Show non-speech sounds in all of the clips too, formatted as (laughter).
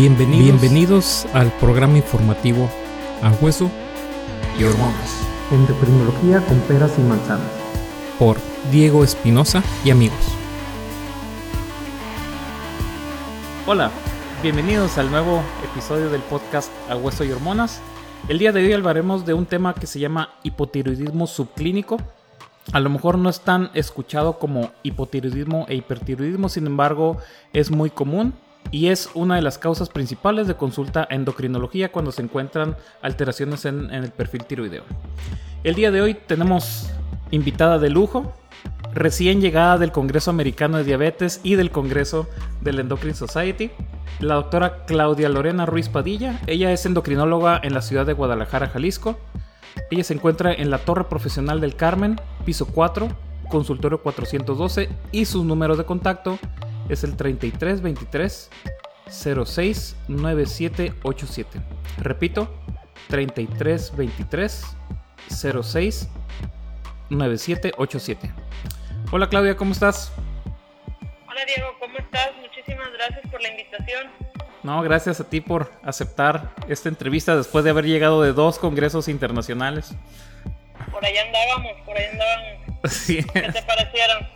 Bienvenidos, al programa informativo A Hueso y Hormonas. Endocrinología con peras y manzanas. Por Diego Espinosa y amigos. Hola, bienvenidos al nuevo episodio del podcast A Hueso y Hormonas. El día de hoy hablaremos de un tema que se llama hipotiroidismo subclínico. A lo mejor no es tan escuchado como hipotiroidismo e hipertiroidismo, sin embargo es muy común y es una de las causas principales de consulta endocrinología cuando se encuentran alteraciones en, el perfil tiroideo. El día de hoy tenemos invitada de lujo, recién llegada del Congreso Americano de Diabetes y del Congreso del Endocrine Society, la doctora Claudia Lorena Ruiz Padilla. Ella es endocrinóloga en la ciudad de Guadalajara, Jalisco. Ella se encuentra en la Torre Profesional del Carmen, piso 4, consultorio 412 y su número de contacto es el 3323 06 9787. Repito, 3323 06 9787. Hola Claudia, ¿cómo estás? Hola Diego, ¿cómo estás? Muchísimas gracias por la invitación. No, gracias a ti por aceptar esta entrevista después de haber llegado de dos congresos internacionales. Por allá andábamos, por allá andábamos. (laughs) ¿Qué te parecieron?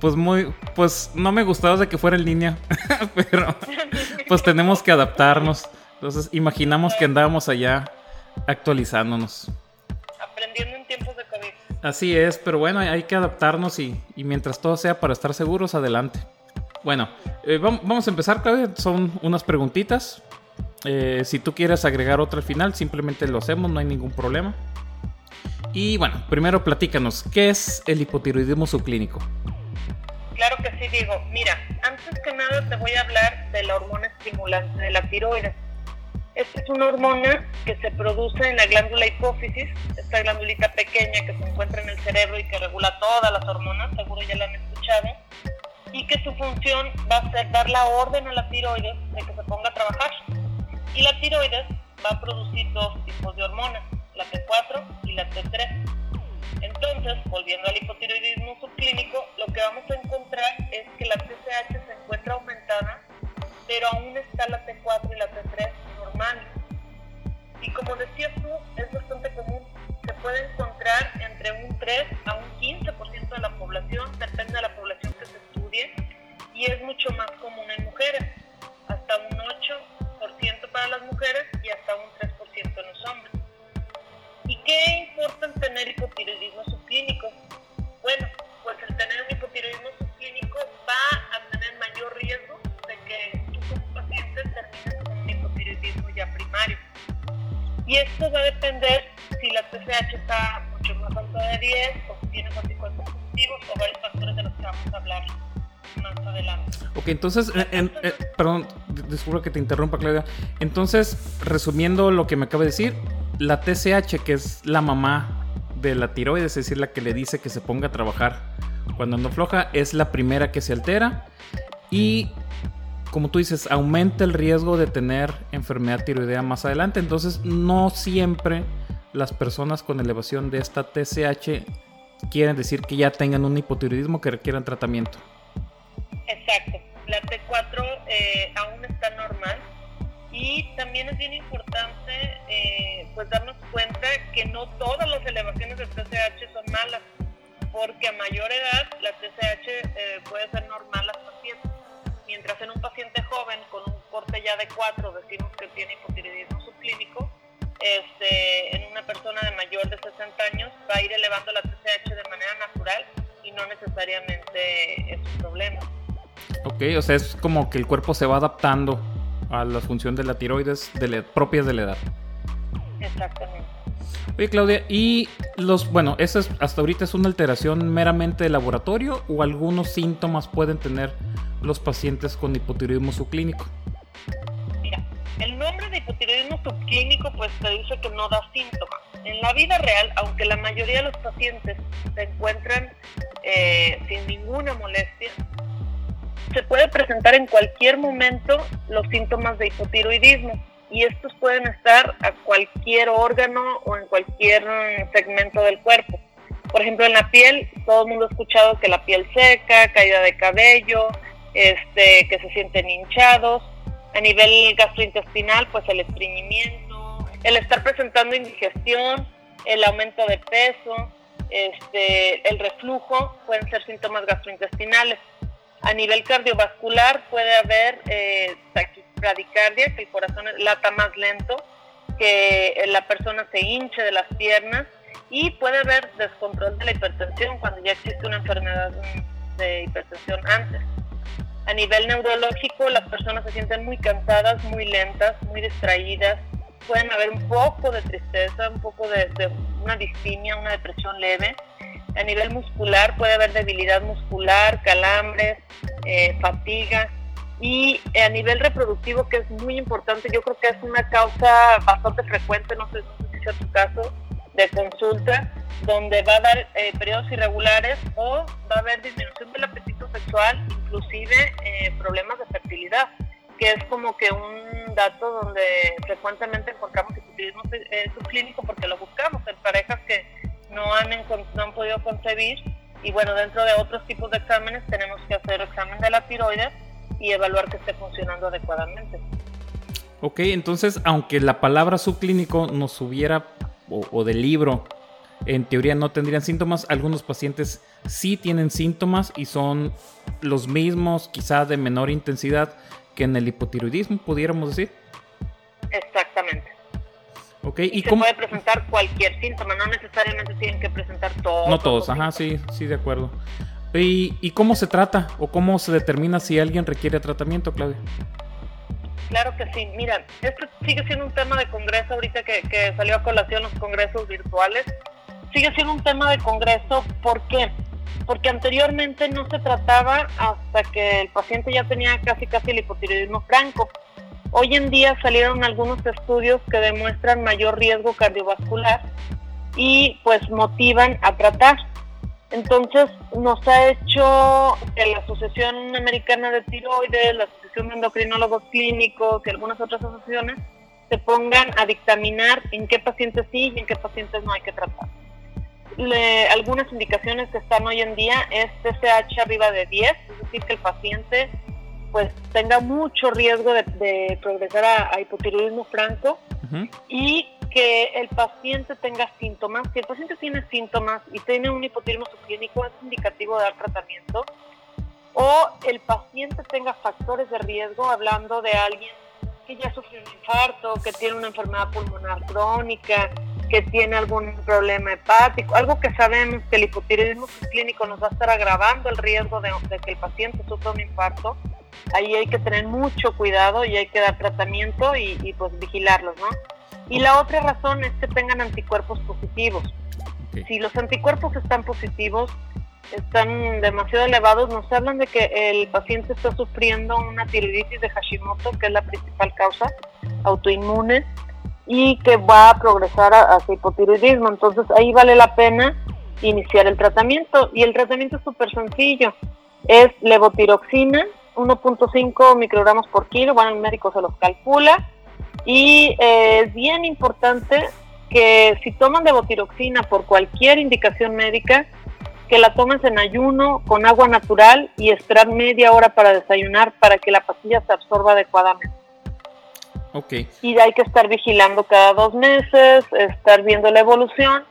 Pues muy, pues no me gustaba de que fuera en línea, (laughs) pero pues tenemos que adaptarnos. Entonces imaginamos que andábamos allá actualizándonos. Aprendiendo en tiempos de COVID. Así es, pero bueno, hay que adaptarnos y, mientras todo sea para estar seguros, adelante. Bueno, eh, vamos a empezar, Claudia. Son unas preguntitas. Eh, si tú quieres agregar otra al final, simplemente lo hacemos, no hay ningún problema. Y bueno, primero platícanos, ¿qué es el hipotiroidismo subclínico? Claro que sí, digo. Mira, antes que nada te voy a hablar de la hormona estimulante de la tiroides. Esta es una hormona que se produce en la glándula hipófisis, esta glandulita pequeña que se encuentra en el cerebro y que regula todas las hormonas, seguro ya la han escuchado, y que su función va a ser dar la orden a la tiroides de que se ponga a trabajar. Y la tiroides va a producir dos tipos de hormonas la T4 y la T3. Entonces, volviendo al hipotiroidismo subclínico, lo que vamos a encontrar es que la TSH se encuentra aumentada, pero aún está la T4 y la T3 normal. Y como decías tú, es bastante común. Se puede encontrar entre un 3 a un 15% de la población, depende de la población que se estudie, y es mucho más común en mujeres, hasta un 8% para las mujeres y hasta un 3% qué importa el tener hipotiroidismo subclínico? Bueno, pues el tener un hipotiroidismo subclínico va a tener mayor riesgo de que tú como paciente termines con un hipotiroidismo ya primario. Y esto va a depender si la TSH está mucho más alta de 10 o si tienes anticuerpos positivos o varios factores de los que vamos a hablar más adelante. Ok, entonces, eh, perdón, disculpa que te interrumpa, Claudia. Entonces, resumiendo lo que me acaba de decir, la TSH, que es la mamá de la tiroides, es decir, la que le dice que se ponga a trabajar cuando ando floja, es la primera que se altera y, como tú dices, aumenta el riesgo de tener enfermedad tiroidea más adelante. Entonces, no siempre las personas con elevación de esta TSH quieren decir que ya tengan un hipotiroidismo que requieran tratamiento. Exacto. La T4 eh, aún está normal y también es bien importante eh, pues darnos cuenta que no todas las elevaciones de TSH son malas, porque a mayor edad la TSH eh, puede ser normal hasta 7. Mientras en un paciente joven con un corte ya de 4 decimos que tiene hipotiroidismo subclínico, este, en una persona de mayor de 60 años va a ir elevando la TSH de manera natural y no necesariamente es un problema. Ok, o sea, es como que el cuerpo se va adaptando a la función de la tiroides de la, propias de la edad. Exactamente. Oye, Claudia, ¿y los, bueno, eso es, hasta ahorita es una alteración meramente de laboratorio o algunos síntomas pueden tener los pacientes con hipotiroidismo subclínico? Mira, el nombre de hipotiroidismo subclínico pues te dice que no da síntomas. En la vida real, aunque la mayoría de los pacientes se encuentran eh, sin ninguna molestia, se puede presentar en cualquier momento los síntomas de hipotiroidismo y estos pueden estar a cualquier órgano o en cualquier segmento del cuerpo. Por ejemplo, en la piel, todo el mundo ha escuchado que la piel seca, caída de cabello, este, que se sienten hinchados. A nivel gastrointestinal, pues el estreñimiento, el estar presentando indigestión, el aumento de peso, este, el reflujo, pueden ser síntomas gastrointestinales. A nivel cardiovascular puede haber eh, que el corazón lata más lento, que la persona se hinche de las piernas y puede haber descontrol de la hipertensión cuando ya existe una enfermedad de hipertensión antes. A nivel neurológico, las personas se sienten muy cansadas, muy lentas, muy distraídas. Pueden haber un poco de tristeza, un poco de, una distimia, una depresión leve. A nivel muscular puede haber debilidad muscular, calambres, eh, fatiga. Y a nivel reproductivo, que es muy importante, yo creo que es una causa bastante frecuente, no sé si es tu caso, de consulta, donde va a dar eh, periodos irregulares o va a haber disminución del apetito sexual, inclusive eh, problemas de fertilidad, que es como que un dato donde frecuentemente encontramos eh, subclínico porque lo buscamos en parejas que no han, no han podido concebir y bueno, dentro de otros tipos de exámenes tenemos que hacer examen de la tiroides y evaluar que esté funcionando adecuadamente. Ok, entonces, aunque la palabra subclínico nos hubiera, o, o del libro, en teoría no tendrían síntomas, algunos pacientes sí tienen síntomas y son los mismos, quizá de menor intensidad que en el hipotiroidismo, pudiéramos decir. Exactamente. Y, se puede presentar cualquier síntoma, no necesariamente tienen que presentar todos. No todos, ajá, sí, sí, de acuerdo. ¿Y, cómo se trata o cómo se determina si alguien requiere tratamiento, Claudia? Claro que sí. Mira, esto sigue siendo un tema de congreso ahorita que, que salió a colación los congresos virtuales. Sigue siendo un tema de congreso. ¿Por qué? Porque anteriormente no se trataba hasta que el paciente ya tenía casi casi el hipotiroidismo franco. Hoy en día salieron algunos estudios que demuestran mayor riesgo cardiovascular y pues motivan a tratar. Entonces nos ha hecho que la Asociación Americana de Tiroides, la Asociación de Endocrinólogos Clínicos y algunas otras asociaciones se pongan a dictaminar en qué pacientes sí y en qué pacientes no hay que tratar. algunas indicaciones que están hoy en día es TSH arriba de 10, es decir, que el paciente pues tenga mucho riesgo de, progresar a, hipotiroidismo franco y que el paciente tenga síntomas. Si el paciente tiene síntomas y tiene un hipotiroidismo subclínico, es indicativo de dar tratamiento. O el paciente tenga factores de riesgo, hablando de alguien que ya sufrió un infarto, que tiene una enfermedad pulmonar crónica, que tiene algún problema hepático, algo que sabemos que el hipotiroidismo subclínico nos va a estar agravando el riesgo de, de que el paciente sufra un infarto ahí hay que tener mucho cuidado y hay que dar tratamiento y, pues vigilarlos, ¿no? Y la otra razón es que tengan anticuerpos positivos. Si los anticuerpos están positivos, están demasiado elevados, nos hablan de que el paciente está sufriendo una tiroiditis de Hashimoto, que es la principal causa autoinmune, y que va a progresar hacia hipotiroidismo. Entonces ahí vale la pena iniciar el tratamiento. Y el tratamiento es súper sencillo. Es levotiroxina, 1.5 microgramos por kilo, bueno, el médico se los calcula. Y eh, es bien importante que si toman levotiroxina por cualquier indicación médica, que la tomen en ayuno con agua natural y esperar media hora para desayunar para que la pastilla se absorba adecuadamente. Okay. Y hay que estar vigilando cada dos meses, estar viendo la evolución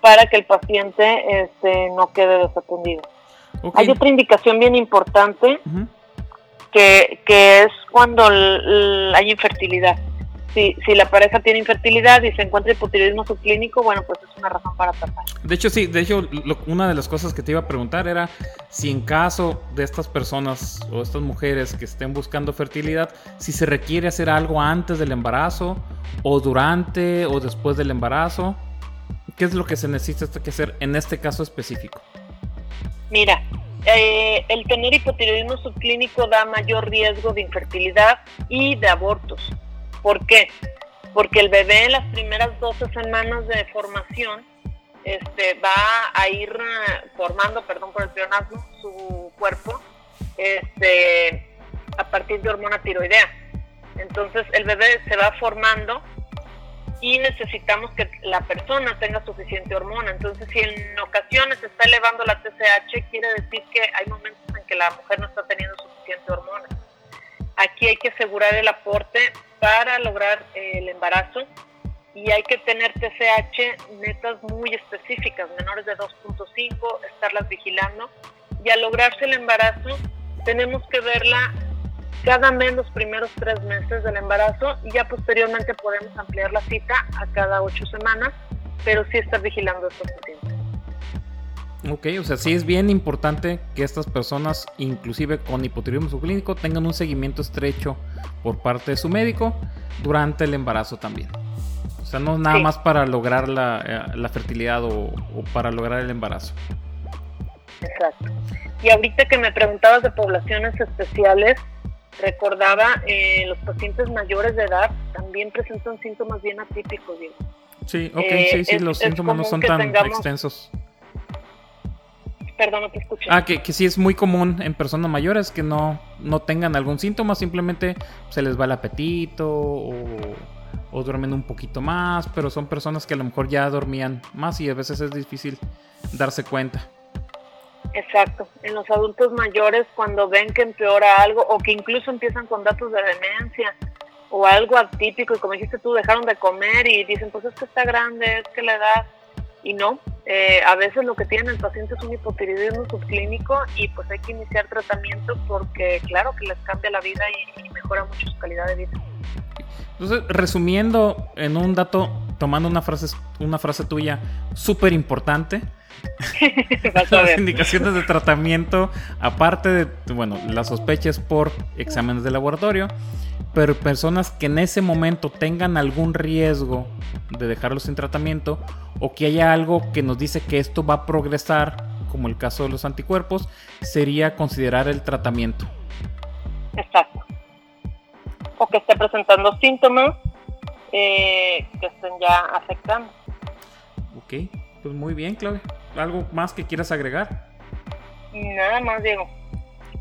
para que el paciente este, no quede desatendido. Hay otra indicación bien importante que, es cuando hay infertilidad. Si, si, la pareja tiene infertilidad y se encuentra hipotiroidismo subclínico, bueno, pues es una razón para tratar. De hecho, sí, de hecho, una de las cosas que te iba a preguntar era si en caso de estas personas o estas mujeres que estén buscando fertilidad, si se requiere hacer algo antes del embarazo o durante o después del embarazo. ¿Qué es lo que se necesita que hacer en este caso específico? Mira, eh, el tener hipotiroidismo subclínico da mayor riesgo de infertilidad y de abortos. ¿Por qué? Porque el bebé en las primeras 12 semanas de formación este, va a ir eh, formando, perdón por el pleonasmo, su cuerpo este, a partir de hormona tiroidea. Entonces el bebé se va formando y necesitamos que la persona tenga suficiente hormona. Entonces, si en ocasiones está elevando la TSH, quiere decir que hay momentos en que la mujer no está teniendo suficiente hormona. Aquí hay que asegurar el aporte para lograr el embarazo y hay que tener TSH metas muy específicas, menores de 2.5, estarlas vigilando. Y al lograrse el embarazo, tenemos que verla cada mes los primeros tres meses del embarazo y ya posteriormente podemos ampliar la cita a cada ocho semanas, pero sí estar vigilando estos pacientes. Ok, o sea, sí es bien importante que estas personas, inclusive con hipotiroidismo subclínico, tengan un seguimiento estrecho por parte de su médico durante el embarazo también. O sea, no nada más para lograr la, eh, fertilidad o, para lograr el embarazo. Exacto. Y ahorita que me preguntabas de poblaciones especiales, recordaba, eh, los pacientes mayores de edad también presentan síntomas bien atípicos, Diego. Sí, ok, sí, sí, eh, los síntomas no son tan extensos. Perdón, no te escuché. Ah, que, que sí es muy común en personas mayores que no, no tengan algún síntoma, simplemente se les va el apetito o o duermen un poquito más, pero son personas que a lo mejor ya dormían más y a veces es difícil darse cuenta. Exacto. En los adultos mayores, cuando ven que empeora algo o que incluso empiezan con datos de demencia o algo atípico y como dijiste tú, dejaron de comer y dicen, pues es que está grande, es que la edad, y no, eh, a veces lo que tiene el paciente es un hipotiroidismo subclínico y pues hay que iniciar tratamiento porque claro que les cambia la vida y, y mejora mucho su calidad de vida. Entonces, resumiendo en un dato, tomando una frase, una frase tuya súper importante, (laughs) las indicaciones de tratamiento, aparte de, bueno, las sospechas por exámenes de laboratorio, pero personas que en ese momento tengan algún riesgo de dejarlo sin tratamiento o que haya algo que nos dice que esto va a progresar, como el caso de los anticuerpos, sería considerar el tratamiento. Exacto o que esté presentando síntomas eh, que estén ya afectando. Ok, pues muy bien, Claudia. ¿Algo más que quieras agregar? Nada más, Diego.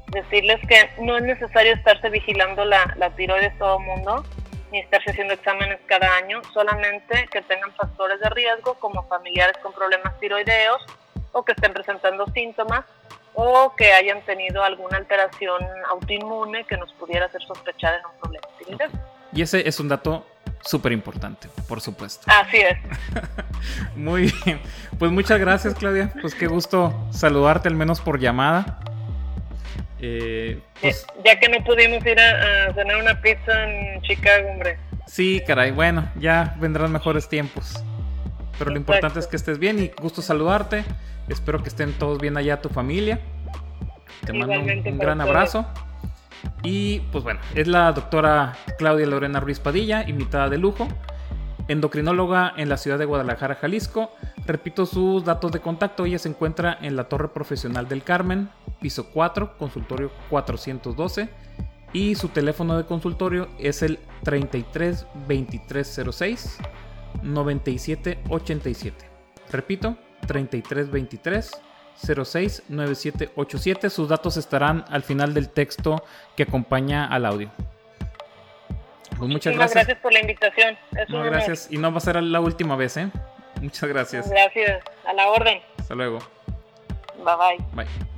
Decirles que no es necesario estarse vigilando la, la tiroides todo el mundo, ni estarse haciendo exámenes cada año, solamente que tengan factores de riesgo como familiares con problemas tiroideos o que estén presentando síntomas o que hayan tenido alguna alteración autoinmune que nos pudiera hacer sospechar en un problema Y ese es un dato súper importante, por supuesto. Así es. (laughs) Muy bien. Pues muchas gracias, Claudia. Pues qué gusto saludarte, al menos por llamada. Eh, pues ya que no pudimos ir a, a, cenar una pizza en Chicago, hombre. Sí, caray, bueno, ya vendrán mejores tiempos. Pero lo importante es que estés bien y gusto saludarte. Espero que estén todos bien allá, tu familia. Te mando un, gran abrazo. Y pues bueno, es la doctora Claudia Lorena Ruiz Padilla, invitada de lujo, endocrinóloga en la ciudad de Guadalajara, Jalisco. Repito sus datos de contacto, ella se encuentra en la Torre Profesional del Carmen, piso 4, consultorio 412. Y su teléfono de consultorio es el 33 2306 9787. Repito, 3323 069787. Sus datos estarán al final del texto que acompaña al audio. Pues muchas gracias. gracias por la invitación. gracias. Y no va a ser la última vez, ¿eh? Muchas gracias. Gracias. A la orden. Hasta luego. Bye bye. Bye.